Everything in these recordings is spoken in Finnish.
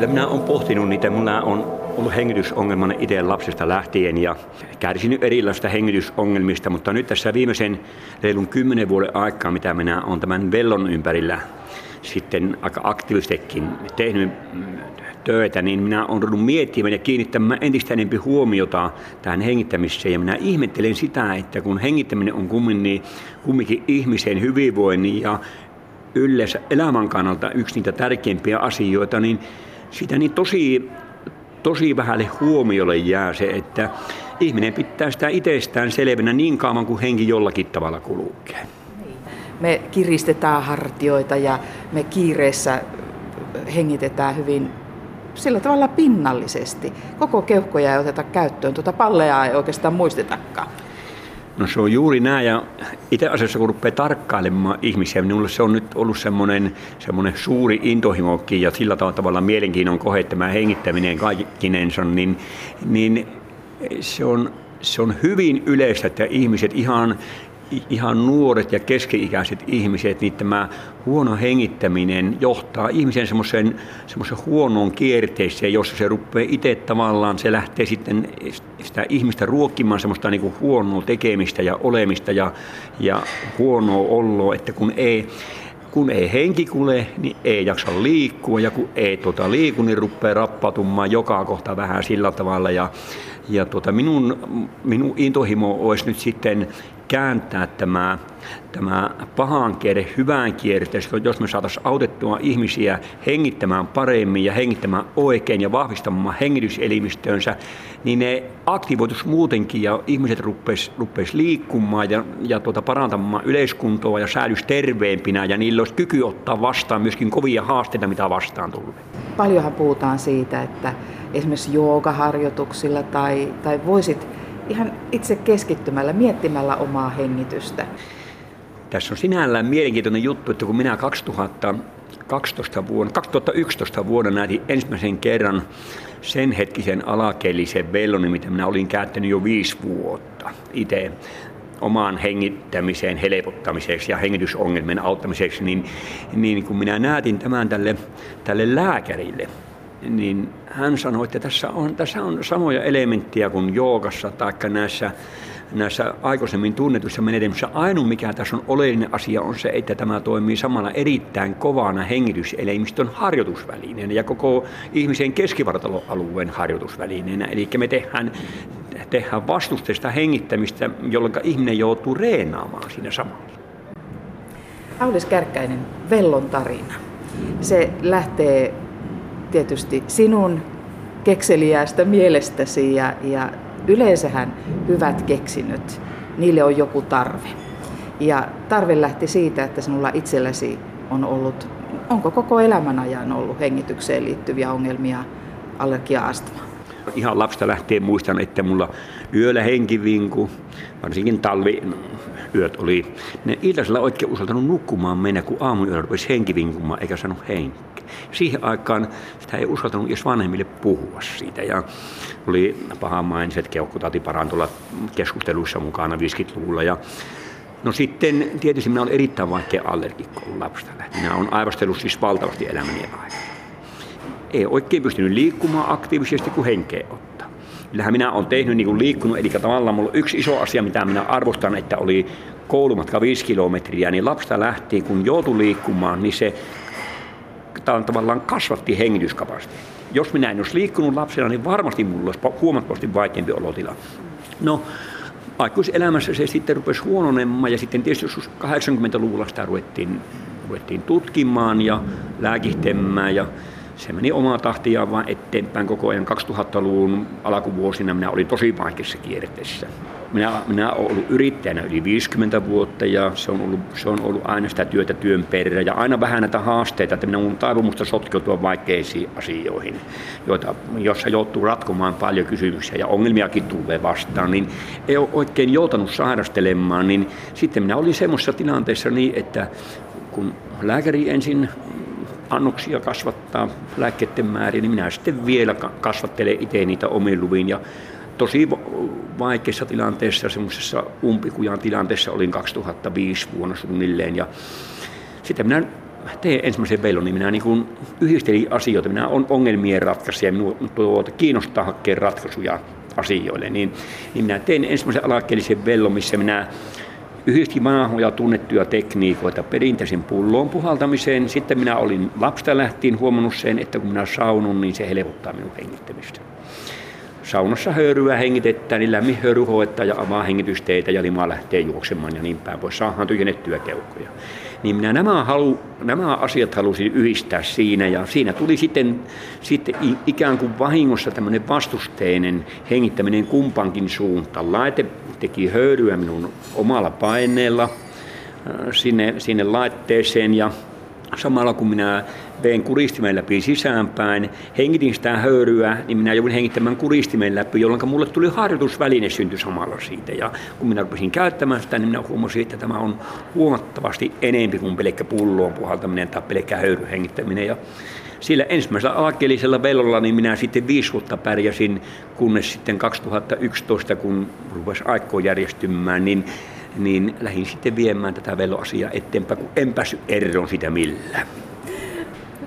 kyllä minä olen pohtinut niitä. Minulla on ollut hengitysongelmana itse lapsesta lähtien ja kärsinyt erilaisista hengitysongelmista, mutta nyt tässä viimeisen reilun kymmenen vuoden aikaa, mitä minä olen tämän vellon ympärillä sitten aika aktiivistikin tehnyt töitä, niin minä olen ruvennut miettimään ja kiinnittämään entistä enemmän huomiota tähän hengittämiseen. Ja minä ihmettelen sitä, että kun hengittäminen on kumminkin, kumminkin ihmisen hyvinvoinnin ja yleensä elämän kannalta yksi niitä tärkeimpiä asioita, niin sitä niin tosi, tosi vähälle huomiolle jää se, että ihminen pitää sitä itsestään selvänä niin kauan kuin henki jollakin tavalla kulkee. Me kiristetään hartioita ja me kiireessä hengitetään hyvin sillä tavalla pinnallisesti. Koko keuhkoja ei oteta käyttöön, tuota palleaa ei oikeastaan muistetakaan. No se on juuri näin ja itse asiassa kun rupeaa tarkkailemaan ihmisiä, minulle se on nyt ollut semmoinen, semmoinen suuri intohimokin ja sillä tavalla mielenkiinnon kohe tämä hengittäminen kaikkinensa, niin, niin se, on, se on hyvin yleistä, että ihmiset ihan ihan nuoret ja keski-ikäiset ihmiset, niin tämä huono hengittäminen johtaa ihmisen semmoiseen, huonoon kierteeseen, jossa se rupeaa itse tavallaan, se lähtee sitten sitä ihmistä ruokkimaan semmoista niin kuin huonoa tekemistä ja olemista ja, ja huonoa oloa, että kun ei, kun ei henki kule, niin ei jaksa liikkua ja kun ei tota liiku, niin rupeaa rappautumaan joka kohta vähän sillä tavalla ja, ja tota, minun, minun intohimo olisi nyt sitten kääntää tämä, tämä pahan kierre hyvään kierteeseen, jos me saataisiin autettua ihmisiä hengittämään paremmin ja hengittämään oikein ja vahvistamaan hengityselimistönsä, niin ne aktivoitus muutenkin ja ihmiset ruppeis, ruppeis liikkumaan ja, ja tuota, parantamaan yleiskuntoa ja säilys terveempinä ja niillä olisi kyky ottaa vastaan myöskin kovia haasteita, mitä vastaan tulee. Paljonhan puhutaan siitä, että esimerkiksi joogaharjoituksilla tai, tai voisit ihan itse keskittymällä, miettimällä omaa hengitystä. Tässä on sinällään mielenkiintoinen juttu, että kun minä 2012 vuonna, 2011 vuonna näin ensimmäisen kerran sen hetkisen alakelisen velloni, mitä minä olin käyttänyt jo viisi vuotta itse omaan hengittämiseen helpottamiseksi ja hengitysongelmien auttamiseksi, niin, niin kun minä näytin tämän tälle, tälle lääkärille, niin hän sanoi, että tässä on, tässä on samoja elementtejä kuin joogassa tai näissä, näissä aikaisemmin tunnetuissa menetelmissä. Ainut mikä tässä on oleellinen asia on se, että tämä toimii samalla erittäin kovana hengityselimistön harjoitusvälineenä ja koko ihmisen keskivartaloalueen harjoitusvälineenä. Eli me tehdään, tehdään vastusteista hengittämistä, jolloin ihminen joutuu reenaamaan siinä samalla. Aulis Kärkkäinen, Vellon tarina. Se lähtee tietysti sinun kekseliäästä mielestäsi ja, ja yleensähän hyvät keksinnöt, niille on joku tarve. Ja tarve lähti siitä, että sinulla itselläsi on ollut, onko koko elämän ajan ollut hengitykseen liittyviä ongelmia, allergia-astma? Ihan lapsta lähtien muistan, että mulla yöllä henkivinku, varsinkin talvi yöt oli. Ne iltasella oikein uskaltanut nukkumaan mennä, kun aamuyöllä rupesi henkivinkumaan eikä saanut henkeä. Siihen aikaan sitä ei uskaltanut edes vanhemmille puhua siitä. Ja oli pahamainiset keuhkotauti parantulla keskusteluissa mukana 50-luvulla. Ja No sitten tietysti minä olen erittäin vaikea allergikko ollut lapsesta lähtien. Minä olen aivastellut siis valtavasti elämäni aikana. Ei oikein pystynyt liikkumaan aktiivisesti, kuin henkeä ottaa. Kyllähän minä olen tehnyt niin kuin liikkunut, eli tavallaan mulla yksi iso asia, mitä minä arvostan, että oli koulumatka 5 kilometriä, niin lapsesta lähtien, kun joutui liikkumaan, niin se tavallaan kasvatti hengityskapasiteettia. Jos minä en olisi liikkunut lapsena, niin varmasti minulla olisi huomattavasti vaikeampi olotila. No, aikuiselämässä se sitten rupesi huononemaan ja sitten tietysti joskus 80-luvulla sitä ruvettiin, ruvettiin tutkimaan ja lääkihtemään ja se meni omaa tahtiaan vaan eteenpäin koko ajan. 2000-luvun alkuvuosina minä olin tosi vaikeassa kierteessä. Minä, minä olen ollut yrittäjänä yli 50 vuotta ja se on, ollut, se on ollut aina sitä työtä työn perään ja aina vähän näitä haasteita, että minä on taipumusta sotkeutua vaikeisiin asioihin, joita, jossa joutuu ratkomaan paljon kysymyksiä ja ongelmiakin tulee vastaan, niin ei ole oikein joutanut sairastelemaan, niin sitten minä olin semmoisessa tilanteessa niin, että kun lääkäri ensin annoksia kasvattaa lääkkeiden määriä, niin minä sitten vielä kasvattelen itse niitä omiin luviin. Ja tosi vaikeassa tilanteessa, semmoisessa umpikujan tilanteessa olin 2005 vuonna suunnilleen. Ja sitten minä teen ensimmäisen vellon, niin minä niin kuin yhdistelin asioita. Minä olen ongelmien ratkaisija ja minua tuota, kiinnostaa hakea ratkaisuja asioille. Niin, niin minä tein ensimmäisen alakkeellisen vellon, missä minä yhdistin vanhoja tunnettuja tekniikoita perinteisen pulloon puhaltamiseen. Sitten minä olin lapsesta lähtien huomannut sen, että kun minä saunun, niin se helpottaa minun hengittämistä. Saunassa höyryä hengitetään, niin lämmin höyry hoitaa ja avaa hengitysteitä ja lima lähtee juoksemaan ja niin päin pois. Saadaan tyhjennettyä keuhkoja. Niin minä nämä, halu, nämä asiat halusin yhdistää siinä ja siinä tuli sitten, sitten ikään kuin vahingossa tämmöinen vastusteinen hengittäminen kumpankin suuntaan. Laite teki höyryä minun omalla paineella äh, sinne, sinne laitteeseen ja samalla kun minä vein kuristimen läpi sisäänpäin, hengitin sitä höyryä, niin minä joudun hengittämään kuristimen läpi, jolloin mulle tuli harjoitusväline synty samalla siitä. Ja kun minä rupesin käyttämään sitä, niin minä huomasin, että tämä on huomattavasti enempi kuin pelkkä pulloon puhaltaminen tai pelkkä höyryhengittäminen. Ja sillä ensimmäisellä alkeellisella velolla niin minä sitten viisi vuotta pärjäsin, kunnes sitten 2011, kun rupesi aikoo järjestymään, niin niin lähdin sitten viemään tätä veloasiaa eteenpäin, kun en päässyt eroon sitä millään.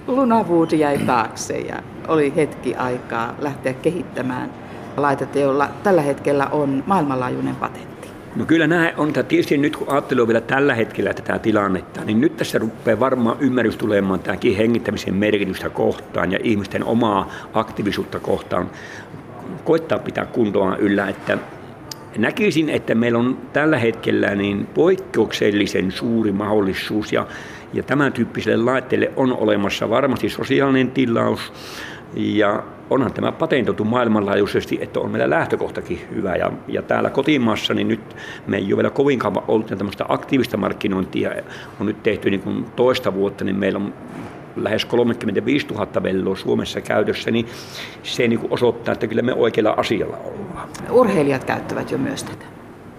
Lunawood jäi taakse ja oli hetki aikaa lähteä kehittämään laitetta, jolla tällä hetkellä on maailmanlaajuinen patentti. No kyllä näin on. Tietysti nyt kun ajattelee vielä tällä hetkellä tätä tilannetta, niin nyt tässä rupeaa varmaan ymmärrys tulemaan tämäkin hengittämisen merkitystä kohtaan ja ihmisten omaa aktiivisuutta kohtaan. Koittaa pitää kuntoa yllä, että näkisin, että meillä on tällä hetkellä niin poikkeuksellisen suuri mahdollisuus ja, ja tämän tyyppiselle laitteelle on olemassa varmasti sosiaalinen tilaus ja onhan tämä patentoitu maailmanlaajuisesti, että on meillä lähtökohtakin hyvä. Ja, ja täällä kotimaassa, niin nyt me ei ole vielä kovin kauan ollut tämmöistä aktiivista markkinointia. On nyt tehty niin kuin toista vuotta, niin meillä on lähes 35 000 velloa Suomessa käytössä, niin se niin osoittaa, että kyllä me oikealla asialla ollaan. Urheilijat käyttävät jo myös tätä.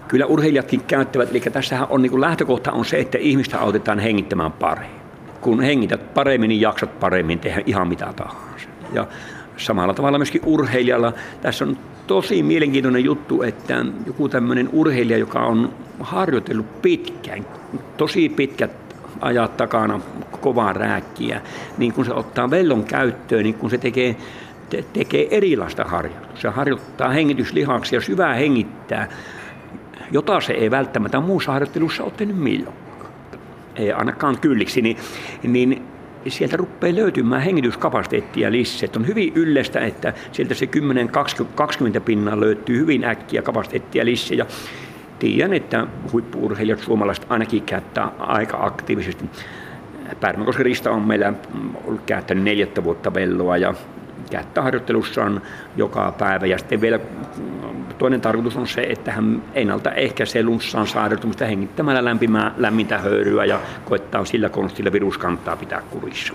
Kyllä urheilijatkin käyttävät, eli tässähän on niin lähtökohta on se, että ihmistä autetaan hengittämään paremmin. Kun hengität paremmin, niin jaksat paremmin tehdä ihan mitä tahansa. Ja samalla tavalla myöskin urheilijalla. Tässä on tosi mielenkiintoinen juttu, että joku tämmöinen urheilija, joka on harjoitellut pitkään, tosi pitkät ajat takana kovaa rääkkiä, niin kun se ottaa vellon käyttöön, niin kun se tekee, te, tekee erilaista harjoitusta. Se harjoittaa hengityslihaksia, syvää hengittää, jota se ei välttämättä muussa harjoittelussa ole tehnyt milloinkaan. Ei ainakaan kylliksi, niin, niin sieltä rupeaa löytymään hengityskapasiteettia lisää. On hyvin yleistä, että sieltä se 10-20 pinnaa löytyy hyvin äkkiä kapasiteettia lisää. Ja tiedän, että huippuurheilijat suomalaiset ainakin käyttää aika aktiivisesti. Pärmäkoski Rista on meillä ollut käyttänyt neljättä vuotta velloa ja käyttää harjoittelussaan joka päivä. Ja sitten vielä toinen tarkoitus on se, että hän ennaltaehkäisee lunssaan sairastumista hengittämällä lämpimää, lämmintä höyryä ja koettaa sillä konstilla viruskantaa pitää kurissa.